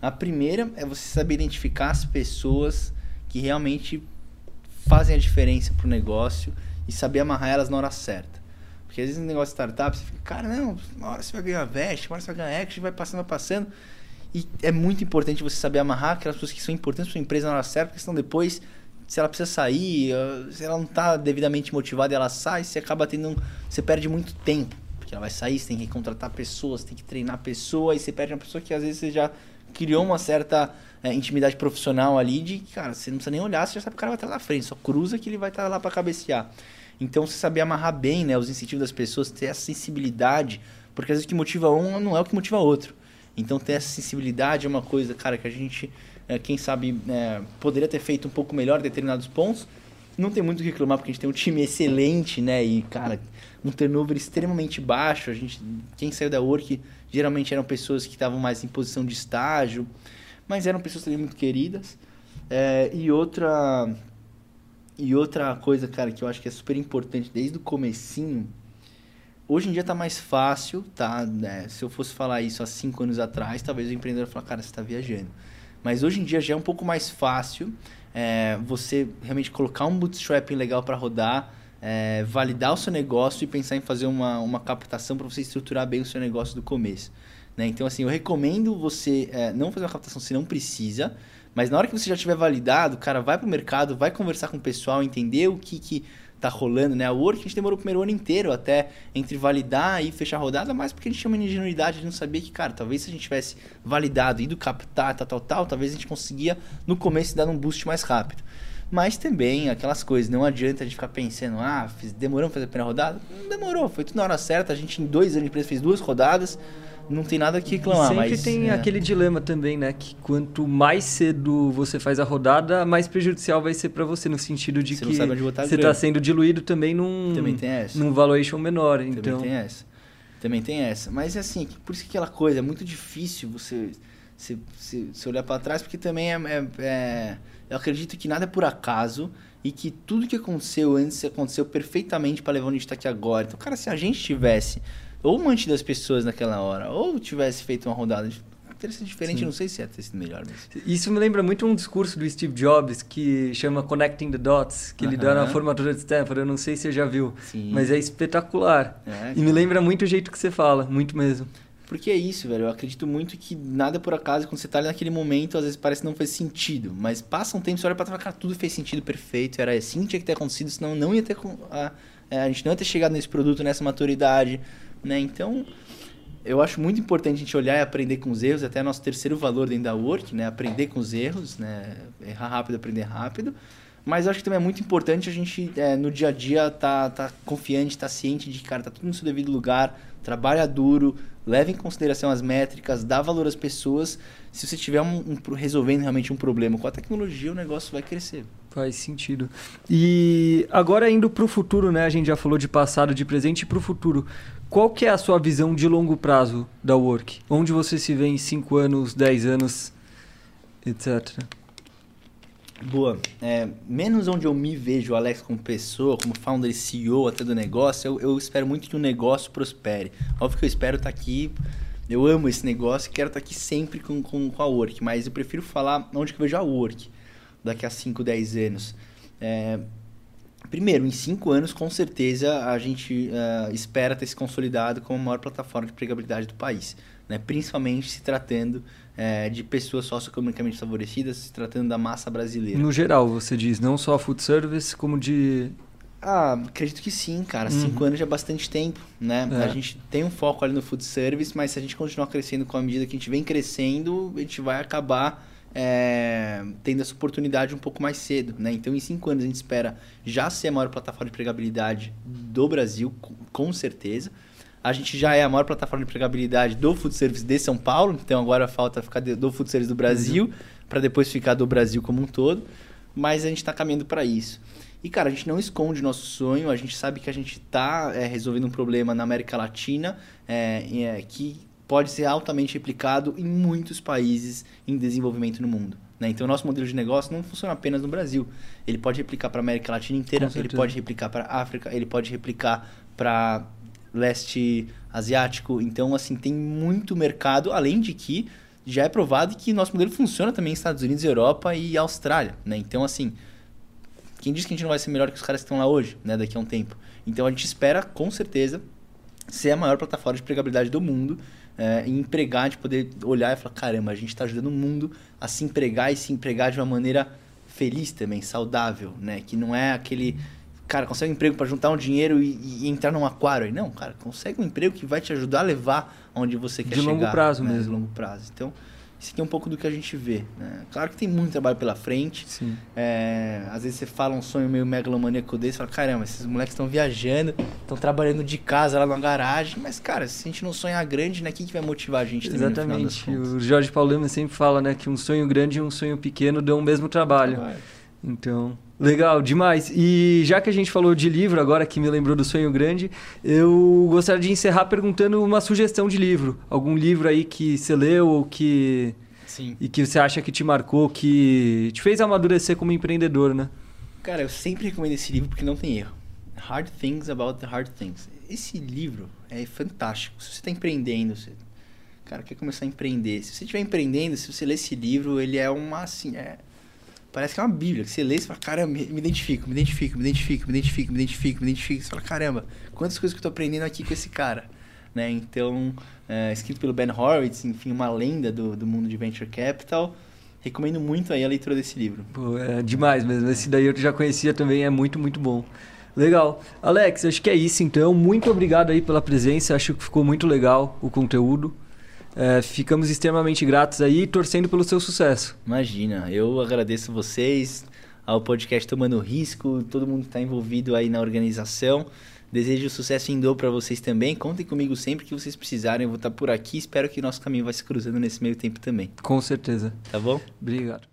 S2: A primeira é você saber identificar as pessoas que realmente fazem a diferença para o negócio e saber amarrar elas na hora certa. Porque às vezes no negócio de startup você fica, cara, não, uma hora você vai ganhar vest, uma hora você vai ganhar action, vai passando, vai passando. E é muito importante você saber amarrar aquelas pessoas que são importantes para sua empresa na hora certa, porque senão depois, se ela precisa sair, se ela não está devidamente motivada ela sai, você acaba tendo. Um, você perde muito tempo. Porque ela vai sair, você tem que contratar pessoas, tem que treinar pessoas, e você perde uma pessoa que às vezes você já criou uma certa é, intimidade profissional ali de, cara, você não precisa nem olhar, você já sabe que o cara vai estar lá na frente, só cruza que ele vai estar lá para cabecear. Então, você saber amarrar bem né, os incentivos das pessoas, ter essa sensibilidade, porque às vezes o que motiva um não é o que motiva outro. Então, ter essa sensibilidade é uma coisa, cara, que a gente, é, quem sabe, é, poderia ter feito um pouco melhor em determinados pontos. Não tem muito o que reclamar, porque a gente tem um time excelente, né? E, cara, um turnover extremamente baixo. A gente, quem saiu da Work geralmente eram pessoas que estavam mais em posição de estágio, mas eram pessoas também muito queridas. É, e outra e outra coisa, cara, que eu acho que é super importante desde o comecinho, hoje em dia tá mais fácil, tá? Né? Se eu fosse falar isso há cinco anos atrás, talvez o empreendedor falasse, cara, você está viajando. Mas hoje em dia já é um pouco mais fácil é, você realmente colocar um bootstrapping legal para rodar, é, validar o seu negócio e pensar em fazer uma, uma captação para você estruturar bem o seu negócio do começo. Né? Então, assim, eu recomendo você é, não fazer uma captação se não precisa, mas na hora que você já tiver validado, cara, vai para o mercado, vai conversar com o pessoal, entender o que, que tá rolando, né? A Work a gente demorou o primeiro ano inteiro até entre validar e fechar a rodada, mas porque a gente tinha uma ingenuidade, a gente não sabia que, cara, talvez se a gente tivesse validado, ido captar, tal, tal, tal, talvez a gente conseguia no começo dar um boost mais rápido. Mas também aquelas coisas, não adianta a gente ficar pensando, ah, fiz, demorou fazer a primeira rodada? Não demorou, foi tudo na hora certa. A gente em dois anos de empresa fez duas rodadas, não tem nada que reclamar.
S1: Sempre
S2: mas,
S1: tem
S2: é.
S1: aquele dilema também, né? Que quanto mais cedo você faz a rodada, mais prejudicial vai ser para você, no sentido de
S2: Você
S1: que você está sendo diluído também num,
S2: Também tem essa.
S1: num valuation menor.
S2: Também
S1: Então,
S2: tem essa. Também tem essa. Mas assim, por isso que aquela coisa, é muito difícil você se, se, se olhar para trás, porque também é, é- é- Eu acredito que nada é por acaso e que tudo que aconteceu antes aconteceu perfeitamente para levar onde a gente tá aqui agora. Então, cara, se a gente tivesse ou mantido as pessoas naquela hora, ou tivesse feito uma rodada, teria sido diferente,
S1: Sim.
S2: não sei se ia ter sido melhor. Mas...
S1: Isso me lembra muito um discurso do Steve Jobs que chama Connecting the Dots, que ele dá na formatura de Stanford. Eu não sei se você já viu,
S2: Sim.
S1: mas é espetacular.
S2: É,
S1: E me lembra muito o jeito que você fala, muito mesmo.
S2: Porque é isso, velho. Eu acredito muito que nada é por acaso. Quando você tá ali naquele momento, às vezes parece que não faz sentido. Mas passa um tempo, você olha pra trás cara, tudo fez sentido perfeito. Era assim que tinha que ter acontecido, senão não ia ter... A, é, a gente não ia ter chegado nesse produto, nessa maturidade, né? Então, eu acho muito importante a gente olhar e aprender com os erros. Até nosso terceiro valor dentro da Work, né? Aprender com os erros, né? Errar rápido, aprender rápido. Mas acho que também é muito importante a gente, é, no dia a dia, tá, tá confiante, tá ciente de que, cara, tá tudo no seu devido lugar, trabalha duro, leva em consideração as métricas, dá valor às pessoas. Se você tiver um, um resolvendo realmente um problema com a tecnologia, o negócio vai crescer.
S1: Faz sentido. E agora indo para o futuro, né? A gente já falou de passado, de presente e para o futuro. Qual que é a sua visão de longo prazo da Work? Onde você se vê em 5 anos, 10 anos, etc.
S2: Boa. É, menos onde eu me vejo, Alex, como pessoa, como founder e CEO até do negócio, eu, eu espero muito que o negócio prospere. Óbvio que eu espero estar aqui, eu amo esse negócio e quero estar aqui sempre com, com, com a Work, mas eu prefiro falar onde que eu vejo a Work daqui a 5, 10 anos. É, primeiro, em 5 anos, com certeza, a gente eh, espera ter se consolidado como a maior plataforma de empregabilidade do país. Né? Principalmente se tratando eh, de pessoas socioeconomicamente favorecidas, se tratando da massa brasileira.
S1: No geral, você diz, não só food service, como de.
S2: Ah, acredito que sim, cara.
S1: Uhum.
S2: Cinco anos já é bastante tempo, né?
S1: É.
S2: A gente tem um foco ali no food service, mas se a gente continuar crescendo com a medida que a gente vem crescendo, a gente vai acabar é, tendo essa oportunidade um pouco mais cedo, né? Então, em cinco anos a gente espera já ser a maior plataforma de empregabilidade do Brasil, com certeza. A gente já é a maior plataforma de empregabilidade do food service de São Paulo, então agora falta ficar do food service do Brasil, para depois ficar do Brasil como um todo. Mas a gente está caminhando para isso. E, cara, a gente não esconde nosso sonho, a gente sabe que a gente está resolvendo um problema na América Latina é, é, que pode ser altamente replicado em muitos países em desenvolvimento no mundo. Né? Então, o nosso modelo de negócio não funciona apenas no Brasil. Ele pode replicar para a América Latina inteira, ele pode replicar para a África, ele pode replicar para leste asiático. Então, assim, tem muito mercado, além de que já é provado que nosso modelo funciona também nos Estados Unidos, Europa e Austrália. Né? Então, assim, quem diz que a gente não vai ser melhor que os caras que estão lá hoje, né, daqui a um tempo? Então a gente espera, com certeza, ser a maior plataforma de empregabilidade do mundo é, e empregar, de poder olhar e falar, caramba, a gente está ajudando o mundo a se empregar e se empregar de uma maneira feliz também, saudável, né? Que não é aquele, cara, consegue um emprego para juntar um dinheiro e, e entrar num aquário aí. Não, cara, consegue um emprego que vai te ajudar a levar onde você quer
S1: De
S2: chegar.
S1: longo prazo
S2: né,
S1: mesmo.
S2: De longo prazo. Então, isso aqui é um pouco do que a gente vê, né? Claro que tem muito trabalho pela frente,
S1: Sim.
S2: é, às vezes você fala um sonho meio megalomaníaco desse, fala, caramba, esses moleques estão viajando, estão trabalhando de casa lá na garagem, mas cara, se a gente não sonhar grande, né, o que, vai motivar a gente
S1: Exatamente. O Jorge Lema sempre fala né, que um sonho grande e um sonho pequeno dão o mesmo trabalho.
S2: Trabalho.
S1: Então, legal, demais. E já que a gente falou de livro, agora que me lembrou do sonho grande, eu gostaria de encerrar perguntando uma sugestão de livro. Algum livro aí que você leu ou que.
S2: Sim.
S1: e que você acha que te marcou, que te fez amadurecer como empreendedor, né?
S2: Cara, eu sempre recomendo esse livro porque não tem erro. Hard Things About the Hard Things. Esse livro é fantástico. Se você está empreendendo, você, cara, quer começar a empreender. Se você estiver empreendendo, se você ler esse livro, ele é uma assim, é Parece que é uma bíblia, que você lê e fala, caramba, me, me identifico, me identifico, me identifico, me identifico, me identifico, me identifico. Você fala, caramba, quantas coisas que eu tô aprendendo aqui com esse cara. Né? Então, é, escrito pelo Ben Horowitz, enfim, uma lenda do, do mundo de Venture Capital. Recomendo muito aí a leitura desse livro.
S1: Pô, é demais mesmo. Esse daí eu já conhecia também, é muito, muito bom. Legal. Alex, acho que é isso então. Muito obrigado aí pela presença. Acho que ficou muito legal o conteúdo. É, ficamos extremamente gratos aí, torcendo pelo seu sucesso.
S2: Imagina, eu agradeço vocês, ao podcast Tomando Risco, todo mundo que está envolvido aí na organização. Desejo sucesso em dobro para vocês também. Contem comigo sempre que vocês precisarem. Eu vou estar por aqui. Espero que nosso caminho vai se cruzando nesse meio tempo também.
S1: Com certeza.
S2: Tá bom?
S1: Obrigado.